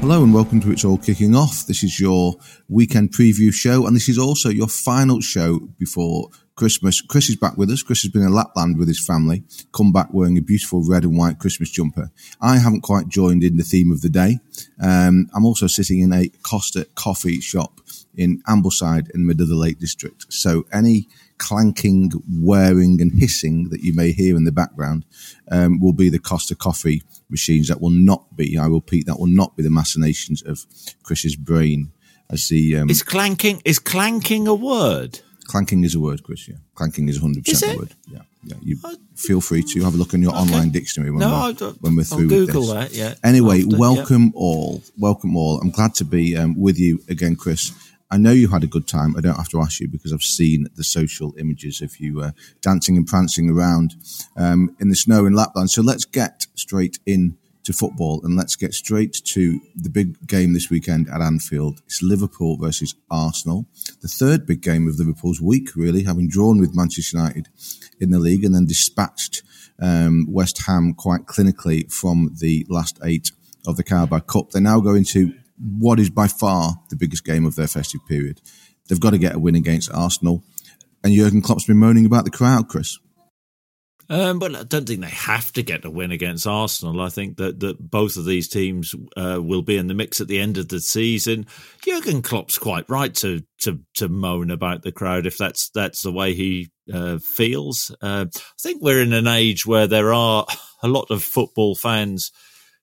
Hello and welcome to It's All Kicking Off. This is your weekend preview show, and this is also your final show before Christmas. Chris is back with us. Chris has been in Lapland with his family, come back wearing a beautiful red and white Christmas jumper. I haven't quite joined in the theme of the day. Um, I'm also sitting in a Costa coffee shop in Ambleside in the middle of the Lake District. So any clanking, whirring, and hissing that you may hear in the background um, will be the Costa coffee machines. That will not be, I repeat, that will not be the machinations of Chris's brain. As the um, Is clanking is clanking a word? clanking is a word, Chris. Yeah, clanking is 100 percent a word. Yeah, yeah. You feel free to have a look in your online dictionary when No, we're, when we're I'll through with Google this. that, yeah, Anyway, after, yeah. welcome all. Welcome all. I'm glad to be um, with you again, Chris. I know you had a good time. I don't have to ask you because I've seen the social images of you uh, dancing and prancing around um, in the snow in Lapland. So let's get straight in to football and let's get straight to the big game this weekend at Anfield. It's Liverpool versus Arsenal. The third big game of Liverpool's week, really, having drawn with Manchester United in the league and then dispatched um, West Ham quite clinically from the last eight of the Carabao Cup. They're now going to what is by far the biggest game of their festive period. They've got to get a win against Arsenal. And Jurgen Klopp's been moaning about the crowd, Chris. Um, but I don't think they have to get a win against Arsenal. I think that, that both of these teams uh, will be in the mix at the end of the season. Jurgen Klopp's quite right to to to moan about the crowd if that's that's the way he uh, feels. Uh, I think we're in an age where there are a lot of football fans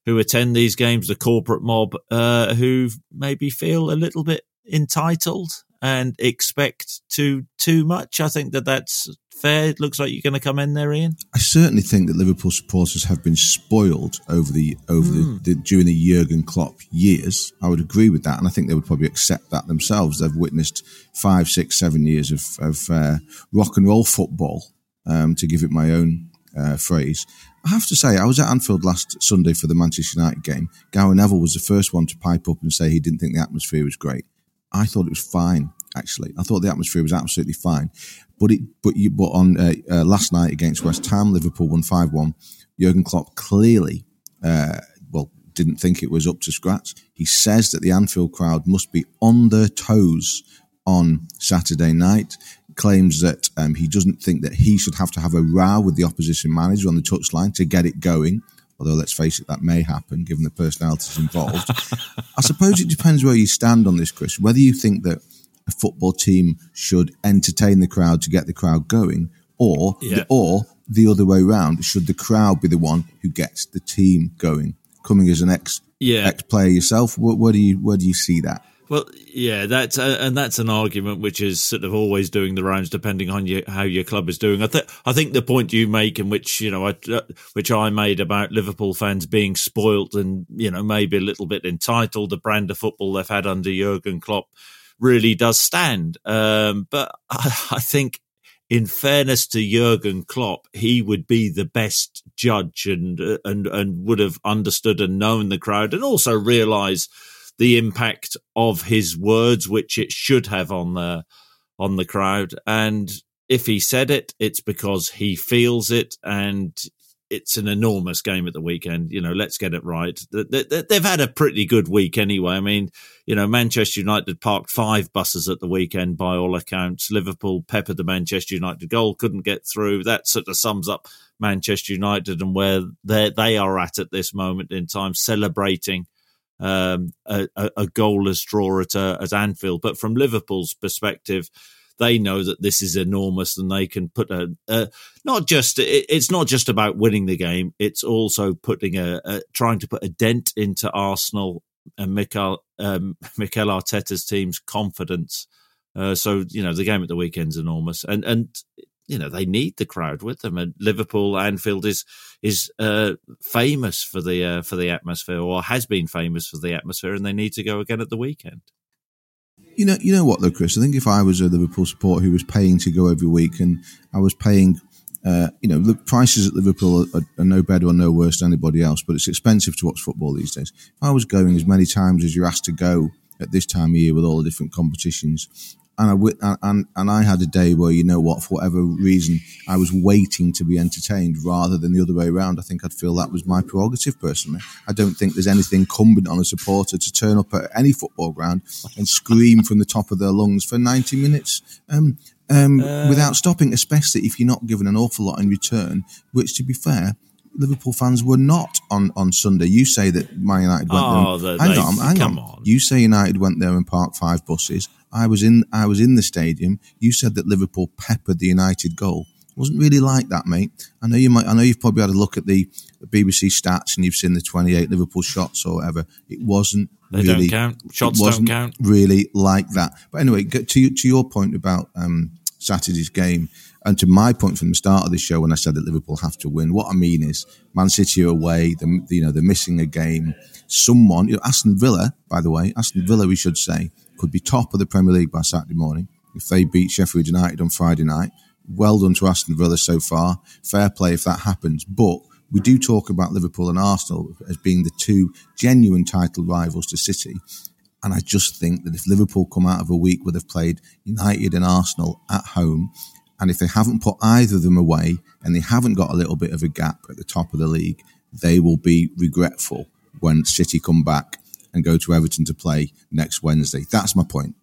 who attend these games, the corporate mob, uh, who maybe feel a little bit entitled and expect too too much. I think that that's fair. It looks like you're going to come in there, Ian. I certainly think that Liverpool supporters have been spoiled over the over the, the during the Jurgen Klopp years. I would agree with that, and I think they would probably accept that themselves. They've witnessed five, six, seven years of, of uh, rock and roll football, um, to give it my own uh, phrase. I have to say, I was at Anfield last Sunday for the Manchester United game. Gary Neville was the first one to pipe up and say he didn't think the atmosphere was great. I thought it was fine. Actually, I thought the atmosphere was absolutely fine. But it, but you, but on uh, uh, last night against West Ham, Liverpool won five one. Jurgen Klopp clearly, uh, well, didn't think it was up to scratch. He says that the Anfield crowd must be on their toes on Saturday night. Claims that um, he doesn't think that he should have to have a row with the opposition manager on the touchline to get it going. Although let's face it, that may happen given the personalities involved. I suppose it depends where you stand on this, Chris. Whether you think that a football team should entertain the crowd to get the crowd going, or Yeah. or the other way round, should the crowd be the one who gets the team going? Coming as an ex Yeah. ex player yourself, where, where do you where do you see that? Well, yeah, that's uh, and that's an argument which is sort of always doing the rounds, depending on your, how your club is doing. I think I think the point you make, and which you know, I, uh, which I made about Liverpool fans being spoilt and you know maybe a little bit entitled, the brand of football they've had under Jurgen Klopp really does stand. Um, but I, I think, in fairness to Jurgen Klopp, he would be the best judge and uh, and and would have understood and known the crowd, and also realise the impact of his words, which it should have on the on the crowd. And if he said it, it's because he feels it, and it's an enormous game at the weekend. You know, let's get it right. They've had a pretty good week anyway. I mean, you know, Manchester United parked five buses at the weekend by all accounts. Liverpool peppered the Manchester United goal, couldn't get through. That sort of sums up Manchester United and where they they are at at this moment in time, celebrating um, a, a, goalless draw at, uh, at Anfield. But from Liverpool's perspective, they know that this is enormous and they can put a, a not just it, it's not just about winning the game. It's also putting a, a trying to put a dent into Arsenal and Mikel um, Mikel Arteta's team's confidence. Uh, so you know the game at the weekend's enormous. And and you know they need the crowd with them and Liverpool Anfield is is uh, famous for the uh, for the atmosphere or has been famous for the atmosphere and they need to go again at the weekend you know, you know what though, Chris. I think if I was a Liverpool supporter who was paying to go every week, and I was paying, uh, you know, the prices at Liverpool are, are, no better or no worse than anybody else, but it's expensive to watch football these days. If I was going as many times as you're asked to go at this time of year with all the different competitions, and I and and I had a day where you know what, for whatever reason, I was waiting to be entertained rather than the other way around. I think I'd feel that was my prerogative personally. I don't think there's anything incumbent on a supporter to turn up at any football ground and scream from the top of their lungs for 90 minutes. Um, um, uh, without stopping, especially if you're not given an awful lot in return, which, to be fair, Liverpool fans were not on, on Sunday. You say that Man United went oh, there. And, hang they, on, hang on. on. You say United went there and parked five buses. I was in I was in the stadium. You said that Liverpool peppered the United goal. It wasn't really like that, mate. I know you might. I know you've probably had a look at the, the BBC stats and you've seen the 28 Liverpool shots or whatever. It wasn't they really. Don't count. Shots don't count. Really like that. But anyway, to to your point about um, Saturday's game. And to my point from the start of the show, when I said that Liverpool have to win, what I mean is Man City are away. You know they're missing a game. Someone, you know, Aston Villa, by the way, Aston Villa, we should say, could be top of the Premier League by Saturday morning if they beat Sheffield United on Friday night. Well done to Aston Villa so far. Fair play if that happens. But we do talk about Liverpool and Arsenal as being the two genuine title rivals to City. And I just think that if Liverpool come out of a week where they've played United and Arsenal at home, and if they haven't put either of them away and they haven't got a little bit of a gap at the top of the league, they will be regretful when City come back and go to Everton to play next Wednesday. That's my point.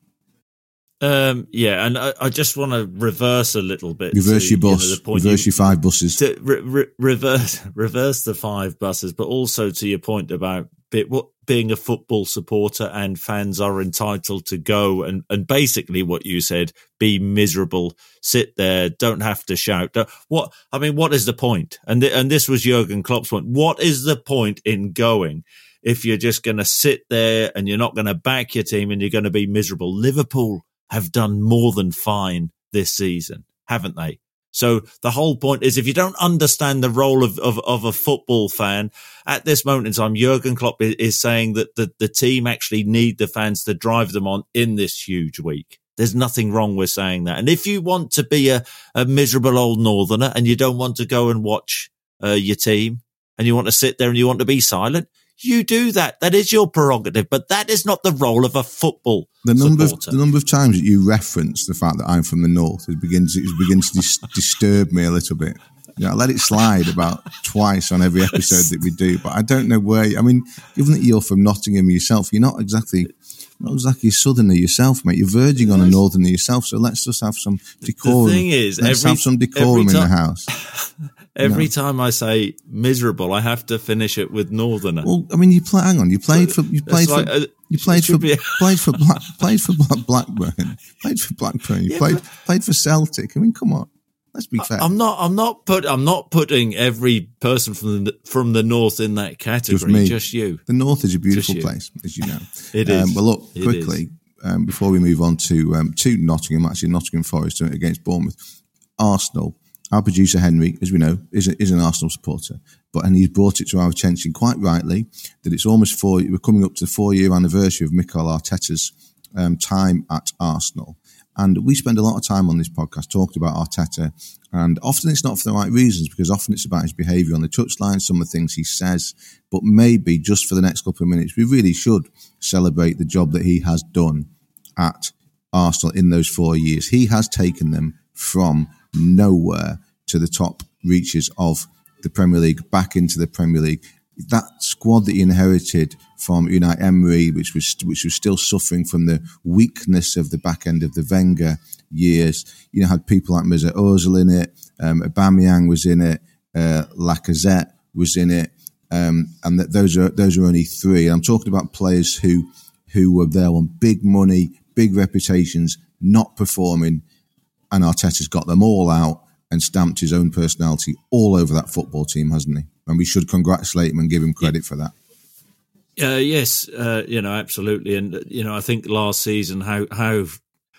Um, yeah, and I, I just want to reverse a little bit. Reverse to, your bus. You know, reverse you, your five buses. To re- re- reverse, reverse the five buses, but also to your point about bit, what, being a football supporter and fans are entitled to go and, and basically what you said, be miserable, sit there, don't have to shout. What I mean, what is the point? And th- and this was Jurgen Klopp's point. What is the point in going? if you're just going to sit there and you're not going to back your team and you're going to be miserable. Liverpool have done more than fine this season, haven't they? So the whole point is if you don't understand the role of, of, of a football fan at this moment in time, Jurgen Klopp is, saying that the, the team actually need the fans to drive them on in this huge week. There's nothing wrong with saying that. And if you want to be a, a miserable old northerner and you don't want to go and watch uh, your team and you want to sit there and you want to be silent, you do that. That is your prerogative, but that is not the role of a football. The number supporter. of the number of times that you reference the fact that I'm from the north it begins it begins to dis- disturb me a little bit. You know, I let it slide about twice on every episode that we do, but I don't know where. I mean, given that you're from Nottingham yourself, you're not exactly not exactly a southerner yourself, mate. You're verging on a northerner yourself, so let's just have some decorum. The thing is, let's every, have some decorum in the house. Every no. time I say miserable, I have to finish it with northerner. Well, I mean, you play. Hang on, you played for you played for a, you played for played for Black, played for Blackburn, played for Blackburn. You yeah, played but, played for Celtic. I mean, come on. Let's be fair. I'm not. I'm not put. I'm not putting every person from the from the north in that category. Just, me. just you. The north is a beautiful place, as you know. it is. Um, well, look quickly um, before we move on to um, to Nottingham. Actually, Nottingham Forest against Bournemouth. Arsenal our producer Henry, as we know, is, a, is an Arsenal supporter, but and he's brought it to our attention quite rightly that it's almost four. We're coming up to the four-year anniversary of Mikel Arteta's um, time at Arsenal, and we spend a lot of time on this podcast talking about Arteta, and often it's not for the right reasons because often it's about his behaviour on the touchline, some of the things he says, but maybe just for the next couple of minutes, we really should celebrate the job that he has done at Arsenal in those four years. He has taken them from nowhere to the top reaches of the Premier League back into the Premier League. That squad that he inherited from Unai Emery, which was which was still suffering from the weakness of the back end of the Wenger years, you know, had people like Mesut Ozil in it, um, Aubameyang was in it, uh, Lacazette was in it, um, and that those are those are only three. I'm talking about players who who were there on big money, big reputations, not performing, and Arteta's got them all out and stamped his own personality all over that football team, hasn't he? And we should congratulate him and give him credit for that. Uh, yes, uh, you know, absolutely, and you know, I think last season how how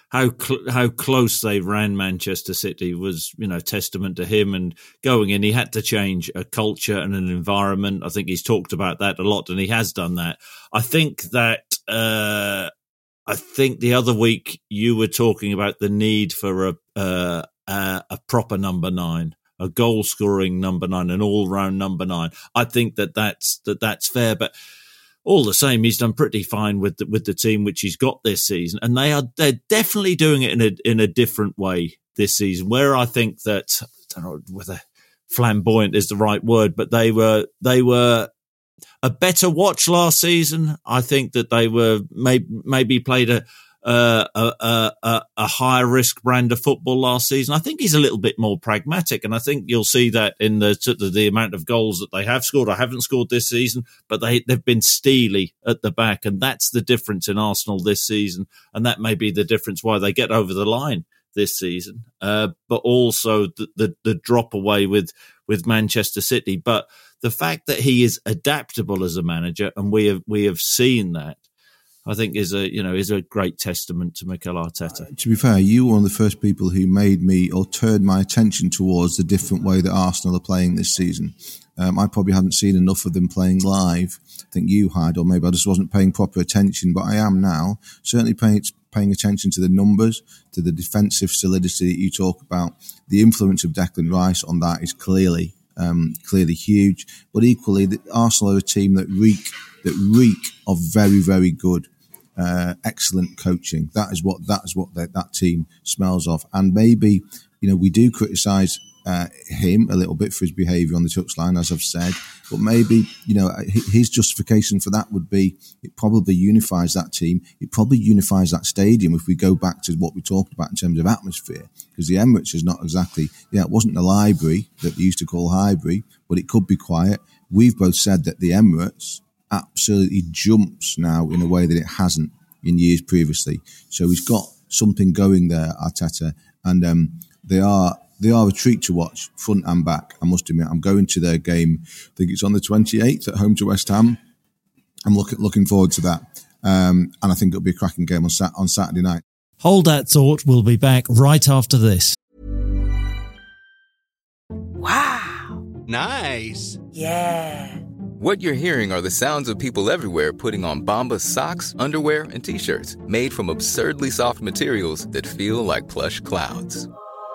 how cl- how close they ran Manchester City was you know testament to him and going in he had to change a culture and an environment I think he's talked about that a lot and he has done that I think that uh, I think the other week you were talking about the need for a uh, a, a proper number nine a goal scoring number nine an all round number nine I think that that's that that's fair but all the same, he's done pretty fine with the, with the team which he's got this season, and they are they're definitely doing it in a in a different way this season. Where I think that I don't know whether flamboyant is the right word, but they were they were a better watch last season. I think that they were maybe maybe played a uh, a, a, a, higher risk brand of football last season. I think he's a little bit more pragmatic, and I think you'll see that in the the, the amount of goals that they have scored. I haven't scored this season, but they they've been steely at the back, and that's the difference in Arsenal this season, and that may be the difference why they get over the line this season. Uh, but also the, the the drop away with with Manchester City, but the fact that he is adaptable as a manager, and we have we have seen that I think is a you know is a great testament to Mikel Arteta. Uh, to be fair, you were one of the first people who made me or turned my attention towards the different way that Arsenal are playing this season. Um, I probably hadn't seen enough of them playing live. I think you had, or maybe I just wasn't paying proper attention. But I am now certainly paying paying attention to the numbers, to the defensive solidity that you talk about. The influence of Declan Rice on that is clearly um, clearly huge. But equally, the, Arsenal are a team that reek that reek of very very good uh, excellent coaching. That is what that is what that, that team smells of. And maybe you know we do criticise uh, him a little bit for his behaviour on the touchline, as I've said. But maybe you know his justification for that would be it probably unifies that team. It probably unifies that stadium. If we go back to what we talked about in terms of atmosphere, because the Emirates is not exactly yeah, it wasn't the library that they used to call Highbury, but it could be quiet. We've both said that the Emirates absolutely jumps now in a way that it hasn't in years previously. So he's got something going there, Arteta, and um, they are they are a treat to watch, front and back. I must admit, I'm going to their game. I think it's on the 28th at home to West Ham. I'm looking looking forward to that, um, and I think it'll be a cracking game on sat- on Saturday night. Hold that thought. We'll be back right after this. Wow! Nice. Yeah. What you're hearing are the sounds of people everywhere putting on Bombas socks, underwear, and t-shirts made from absurdly soft materials that feel like plush clouds.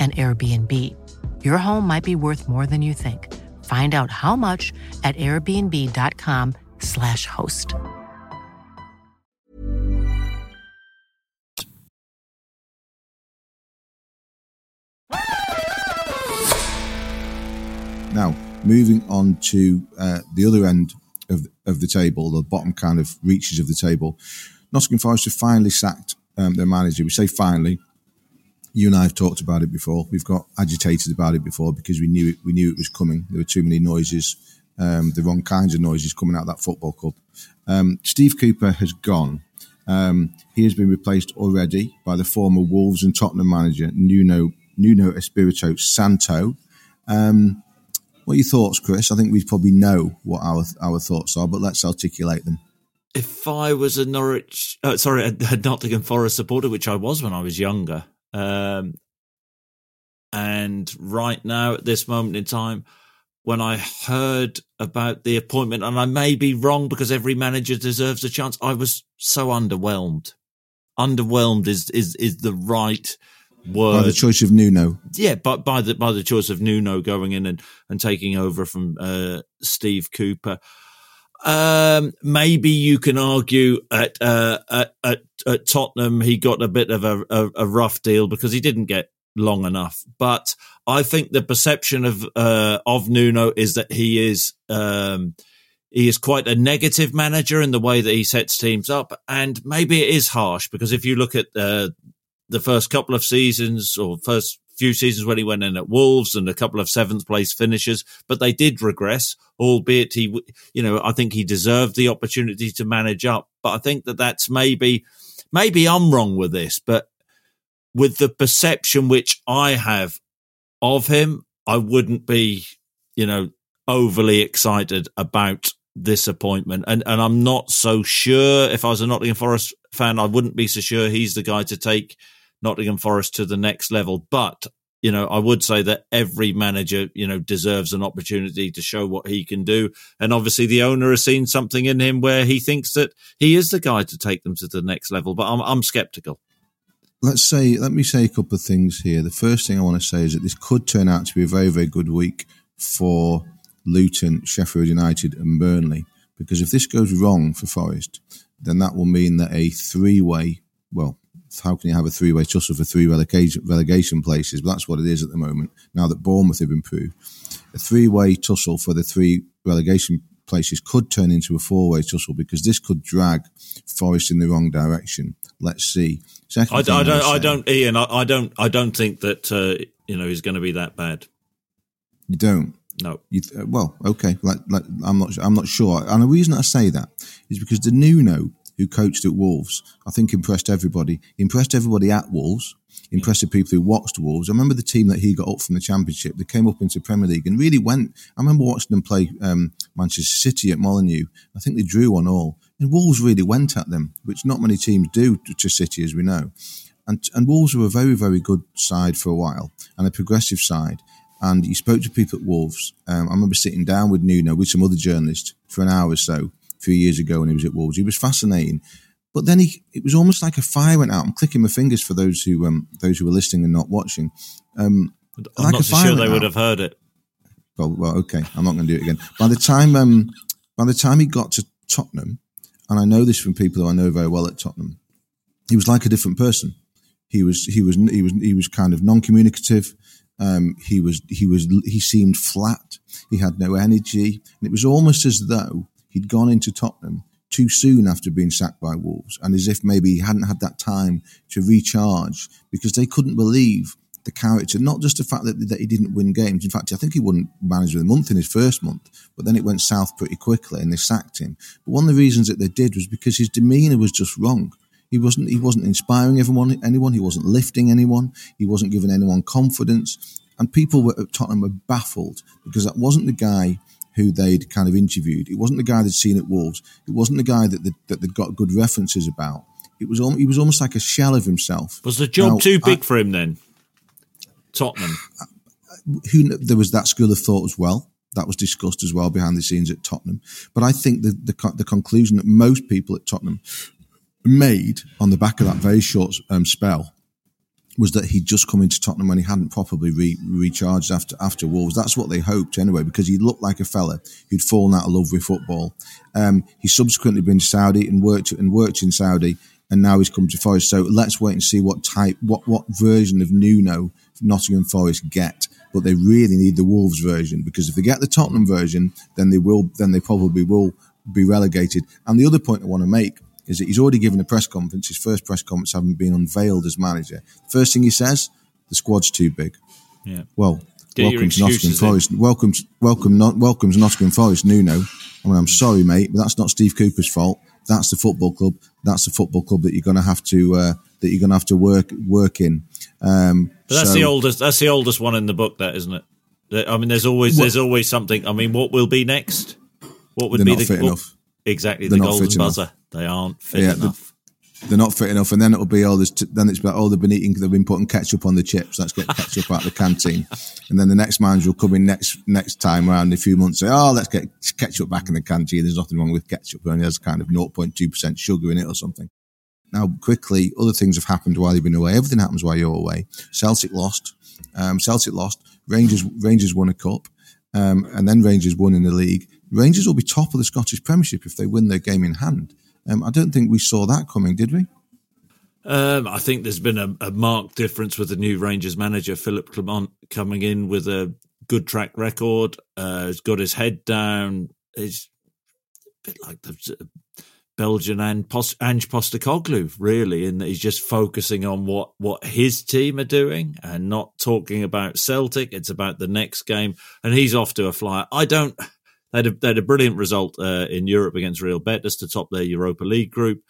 an Airbnb. Your home might be worth more than you think. Find out how much at airbnb.com/slash host. Now, moving on to uh, the other end of, of the table, the bottom kind of reaches of the table, Nottingham Forest have finally sacked um, their manager. We say finally you and I have talked about it before. We've got agitated about it before because we knew it, we knew it was coming. There were too many noises, um, the wrong kinds of noises coming out of that football club. Um, Steve Cooper has gone. Um, he has been replaced already by the former Wolves and Tottenham manager Nuno Nuno Espirito Santo. Um, what are your thoughts, Chris? I think we probably know what our our thoughts are, but let's articulate them. If I was a Norwich, uh, sorry, a, a Nottingham Forest supporter, which I was when I was younger, um, and right now at this moment in time, when I heard about the appointment, and I may be wrong because every manager deserves a chance, I was so underwhelmed. Underwhelmed is is is the right word. By the choice of Nuno. Yeah, but by the by the choice of Nuno going in and, and taking over from uh, Steve Cooper. Um, maybe you can argue at, uh, at, at at Tottenham he got a bit of a, a, a rough deal because he didn't get long enough. But I think the perception of uh, of Nuno is that he is um, he is quite a negative manager in the way that he sets teams up, and maybe it is harsh because if you look at uh, the first couple of seasons or first few seasons when he went in at Wolves and a couple of seventh place finishes, but they did regress, albeit he, you know, I think he deserved the opportunity to manage up. But I think that that's maybe, maybe I'm wrong with this, but with the perception which I have of him, I wouldn't be, you know, overly excited about this appointment. And and I'm not so sure if I was a Nottingham Forest fan, I wouldn't be so sure he's the guy to take Nottingham Forest to the next level. But you know, I would say that every manager, you know, deserves an opportunity to show what he can do. And obviously, the owner has seen something in him where he thinks that he is the guy to take them to the next level. But I'm, I'm skeptical. Let's say, let me say a couple of things here. The first thing I want to say is that this could turn out to be a very, very good week for Luton, Sheffield United, and Burnley. Because if this goes wrong for Forest, then that will mean that a three way, well, how can you have a three way tussle for three relegation, relegation places? But that's what it is at the moment. Now that Bournemouth have improved, a three way tussle for the three relegation places could turn into a four way tussle because this could drag Forest in the wrong direction. Let's see. Second I, I don't. I, I don't. Ian. I, I, don't. I don't think that uh, you know he's going to be that bad. You don't. No. You th- well, okay. Like, like, I'm not. I'm not sure. And the reason I say that is because the Nuno who coached at Wolves, I think impressed everybody. He impressed everybody at Wolves, impressed the people who watched Wolves. I remember the team that he got up from the Championship. They came up into Premier League and really went. I remember watching them play um, Manchester City at Molineux. I think they drew on all. And Wolves really went at them, which not many teams do to City, as we know. And, and Wolves were a very, very good side for a while and a progressive side. And he spoke to people at Wolves. Um, I remember sitting down with Nuno with some other journalists for an hour or so few years ago when he was at Wolves. He was fascinating. But then he, it was almost like a fire went out. I'm clicking my fingers for those who, um, those who are listening and not watching. Um, I'm like not so sure they would have heard it. Well, well, okay. I'm not going to do it again. By the time, um, by the time he got to Tottenham, and I know this from people who I know very well at Tottenham, he was like a different person. He was, he was, he was, he was kind of non-communicative. Um, he was, he was, he seemed flat. He had no energy, and it was almost as though he'd gone into Tottenham too soon after being sacked by Wolves, and as if maybe he hadn't had that time to recharge because they couldn't believe the character, not just the fact that, that he didn't win games. In fact, I think he wouldn't manage of the month in his first month, but then it went south pretty quickly and they sacked him. But one of the reasons that they did was because his demeanour was just wrong. He wasn't he wasn't inspiring everyone anyone, he wasn't lifting anyone, he wasn't giving anyone confidence. And people were, at Tottenham were baffled because that wasn't the guy who they'd kind of interviewed. It wasn't the guy they'd seen at Wolves. It wasn't the guy that, they, that they'd got good references about. It was he was almost like a shell of himself. Was the job now, too big I, for him then? Tottenham. Who there was that school of thought as well. That was discussed as well behind the scenes at Tottenham. But I think the, the, the conclusion that most people at Tottenham made on the back of that very short um, spell was that he'd just come into Tottenham when he hadn't properly re- recharged after after Wolves. That's what they hoped anyway, because he looked like a fella who'd fallen out of love with football. Um, he's subsequently been to Saudi and worked and worked in Saudi, and now he's come to Forest. So let's wait and see what type, what what version of Nuno Nottingham Forest get. But they really need the Wolves version because if they get the Tottenham version, then they will, then they probably will be relegated. And the other point I want to make is that he's already given a press conference, his first press conference having been unveiled as manager. First thing he says, the squad's too big. Yeah. Well, welcome to Nottingham Forest. Welcome, welcome, not, welcome to Nottingham Forest, Nuno. I mean, I'm sorry, mate, but that's not Steve Cooper's fault. That's the football club. That's the football club that you're going to have to uh, that you're going to have to work work in. Um, but that's so, the oldest. That's the oldest one in the book, that isn't it? I mean, there's always there's always something. I mean, what will be next? What would be not the fit what- enough. Exactly They're the golden fit enough. buzzer? They aren't fit Yeah, enough. they're not fit enough, and then it'll be all there's t- then it's about oh, they've been eating, they've been putting ketchup on the chips. Let's get ketchup out of the canteen, and then the next manager will come in next next time around in a few months. Say, oh, let's get ketchup back in the canteen. There's nothing wrong with ketchup. It only has kind of 0.2 percent sugar in it or something. Now, quickly, other things have happened while you've been away. Everything happens while you're away. Celtic lost. Um, Celtic lost. Rangers Rangers won a cup, um, and then Rangers won in the league. Rangers will be top of the Scottish Premiership if they win their game in hand. Um, I don't think we saw that coming, did we? Um, I think there's been a, a marked difference with the new Rangers manager, Philippe Clement, coming in with a good track record. Uh, has got his head down. He's a bit like the Belgian and Post- Ange Postecoglou, really, in that he's just focusing on what, what his team are doing and not talking about Celtic. It's about the next game, and he's off to a flyer. I don't. They had a, they had a brilliant result uh, in Europe against Real Betis to top their Europa League group.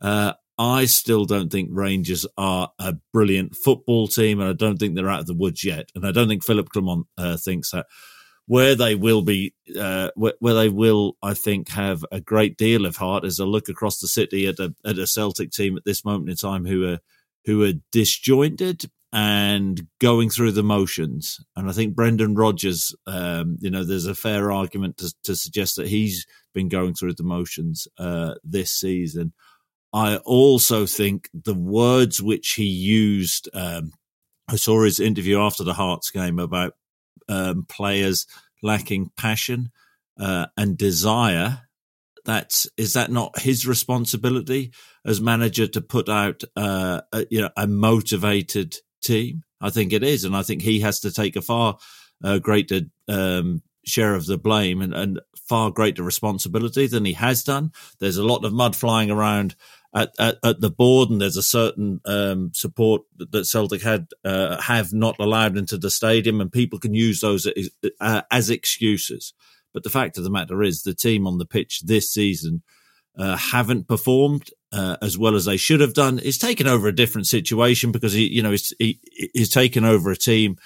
Uh, I still don't think Rangers are a brilliant football team, and I don't think they're out of the woods yet. And I don't think Philippe Clement uh, thinks that. Where they will be, uh, where, they will, I think, have a great deal of heart is a look across the city at a at a Celtic team at this moment in time who are who are disjointed and going through the motions. And I think Brendan Rodgers, um, you know, there's a fair argument to, to suggest that he's been going through the motions uh, this season. I also think the words which he used, um, I saw his interview after the Hearts game about um, players lacking passion uh, and desire. That's is that not his responsibility as manager to put out uh, a, you know a motivated team? I think it is, and I think he has to take a far uh, greater um, share of the blame and, and far greater responsibility than he has done. There's a lot of mud flying around at, at, at the board, and there's a certain um, support that, Celtic had uh, have not allowed into the stadium, and people can use those as, uh, as excuses. But the fact of the matter is, the team on the pitch this season uh, haven't performed uh, as well as they should have done. He's taken over a different situation because he, you know, he's, he, he's taken over a team.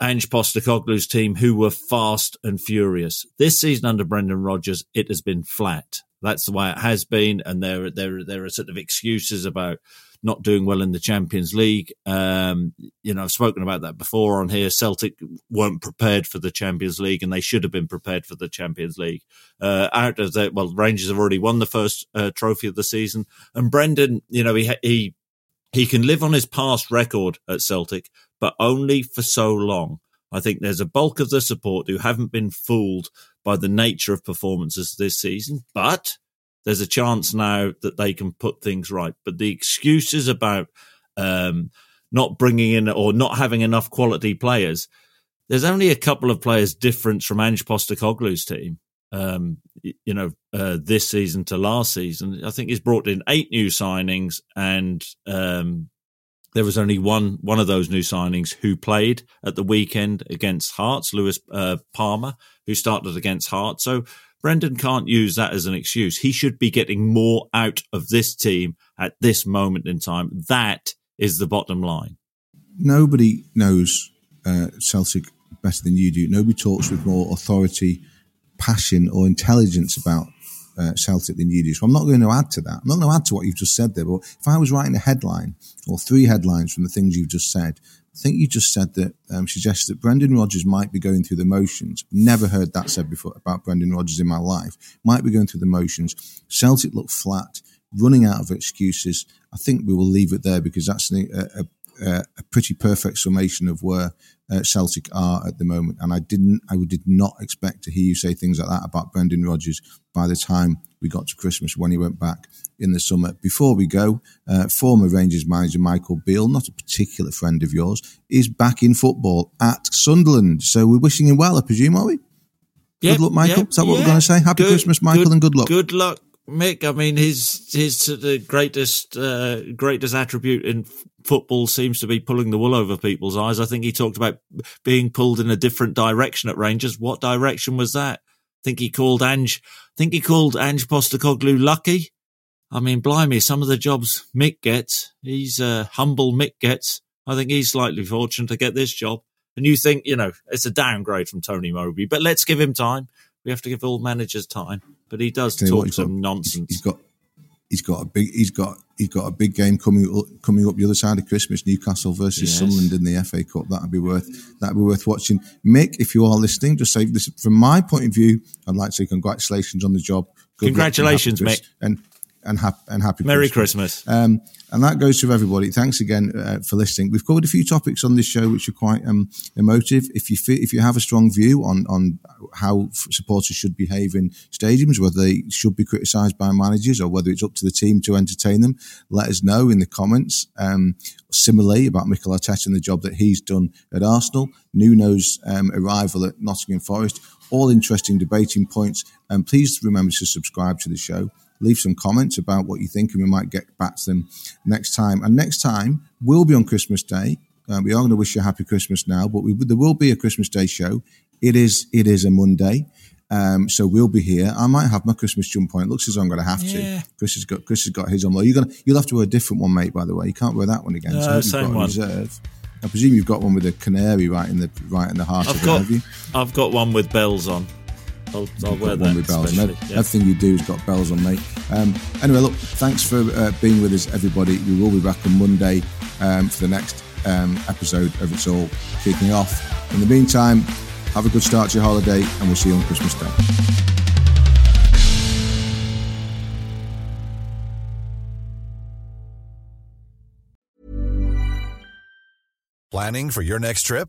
Ange Postecoglou's team, who were fast and furious. This season under Brendan Rodgers, it has been flat. That's the way it has been, and there there there are sort of excuses about not doing well in the Champions League. Um, you know, I've spoken about that before on here. Celtic weren't prepared for the Champions League, and they should have been prepared for the Champions League. Uh, out of well, Rangers have already won the first uh, trophy of the season, and Brendan, you know, he he he can live on his past record at Celtic, but only for so long. I think there's a bulk of the support who haven't been fooled by the nature of performances this season, but there's a chance now that they can put things right. But the excuses about um, not bringing in or not having enough quality players, there's only a couple of players difference from Ange Postecoglou's team. Um, you know, uh, this season to last season, I think he's brought in eight new signings, and um, there was only one one of those new signings who played at the weekend against Hearts, Luis uh, Palma, who started against Hearts. So Brendan can't use that as an excuse. He should be getting more out of this team at this moment in time. That is the bottom line. Nobody knows uh, Celtic better than you do. Nobody talks with more authority, passion, or intelligence about uh, Celtic than you do. So I'm not going to add to that. I'm not going to add to what you've just said there. But if I was writing a headline or three headlines from the things you've just said, I think you just said that um, suggests that Brendan Rodgers might be going through the motions. Never heard that said before about Brendan Rodgers in my life. Might be going through the motions. Celtic look flat, running out of excuses. I think we will leave it there because that's a, a, a, a pretty perfect summation of where uh, Celtic are at the moment. And I didn't, I did not expect to hear you say things like that about Brendan Rodgers by the time we got to Christmas when he went back in the summer. Before we go, uh, former Rangers manager Michael Beale, not a particular friend of yours, is back in football at Sunderland. So we're wishing him well, I presume, are we? Yep, good luck, Michael. yep, Is that what yeah. we're going to say? Happy Good- Christmas, Michael, good- and good luck. Good luck, Mick. I mean, his his the greatest uh, greatest attribute in football seems to be pulling the wool over people's eyes. I think he talked about being pulled in a different direction at Rangers. What direction was that? I think he called Ange. I think he called Ange Postecoglou lucky. I mean, blimey, some of the jobs Mick gets, he's uh, humble Mick gets. I think he's slightly fortunate to get this job. And you think, you know, it's a downgrade from Tony Mowbray, but let's give him time. We have to give all managers time. But he does talk what, some got- nonsense. He's got he's got a big he's got he's got a big game coming up, coming up the other side of Christmas. Newcastle versus Yes. Sunderland in the FA Cup. That'd be worth that'd be worth watching. Mick, if you are listening, just say this from my point of view. I'd like to say congratulations on the job. Good Congratulations, Mick. And and happy and happy Merry Christmas. Um, and that goes to everybody. Thanks again uh, for listening. We've covered a few topics on this show which are quite um, emotive. If you feel, if you have a strong view on on how f- supporters should behave in stadiums, whether they should be criticised by managers or whether it's up to the team to entertain them, let us know in the comments. Um, similarly, about Mikel Arteta and the job that he's done at Arsenal, Nuno's um, arrival at Nottingham Forest, all interesting debating points. And please remember to subscribe to the show leave some comments about what you think, and we might get back to them next time. And next time will be on Christmas Day. Uh, we are going to wish you a happy Christmas now, but we, there will be a Christmas Day show. It is it is a Monday, um, so we'll be here. I might have my Christmas jump on. It looks as though I'm going to have Yeah. to. Chris has got Chris has got his on. Well, you're gonna you'll have to wear a different one, mate. By the way, you can't wear that one again. No, I same one. reserve. I presume you've got one with a canary right in the right in the heart I've it, got, have you? I've got one with bells on. I'll, I'll wear that. with bells. especially, yeah. Everything you do has got bells on, mate. Um, anyway, look, thanks for uh, being with us, everybody. We will be back on Monday um, for the next um, episode of It's All Kicking Off. In the meantime, have a good start to your holiday, and we'll see you on Christmas Day. Planning for your next trip?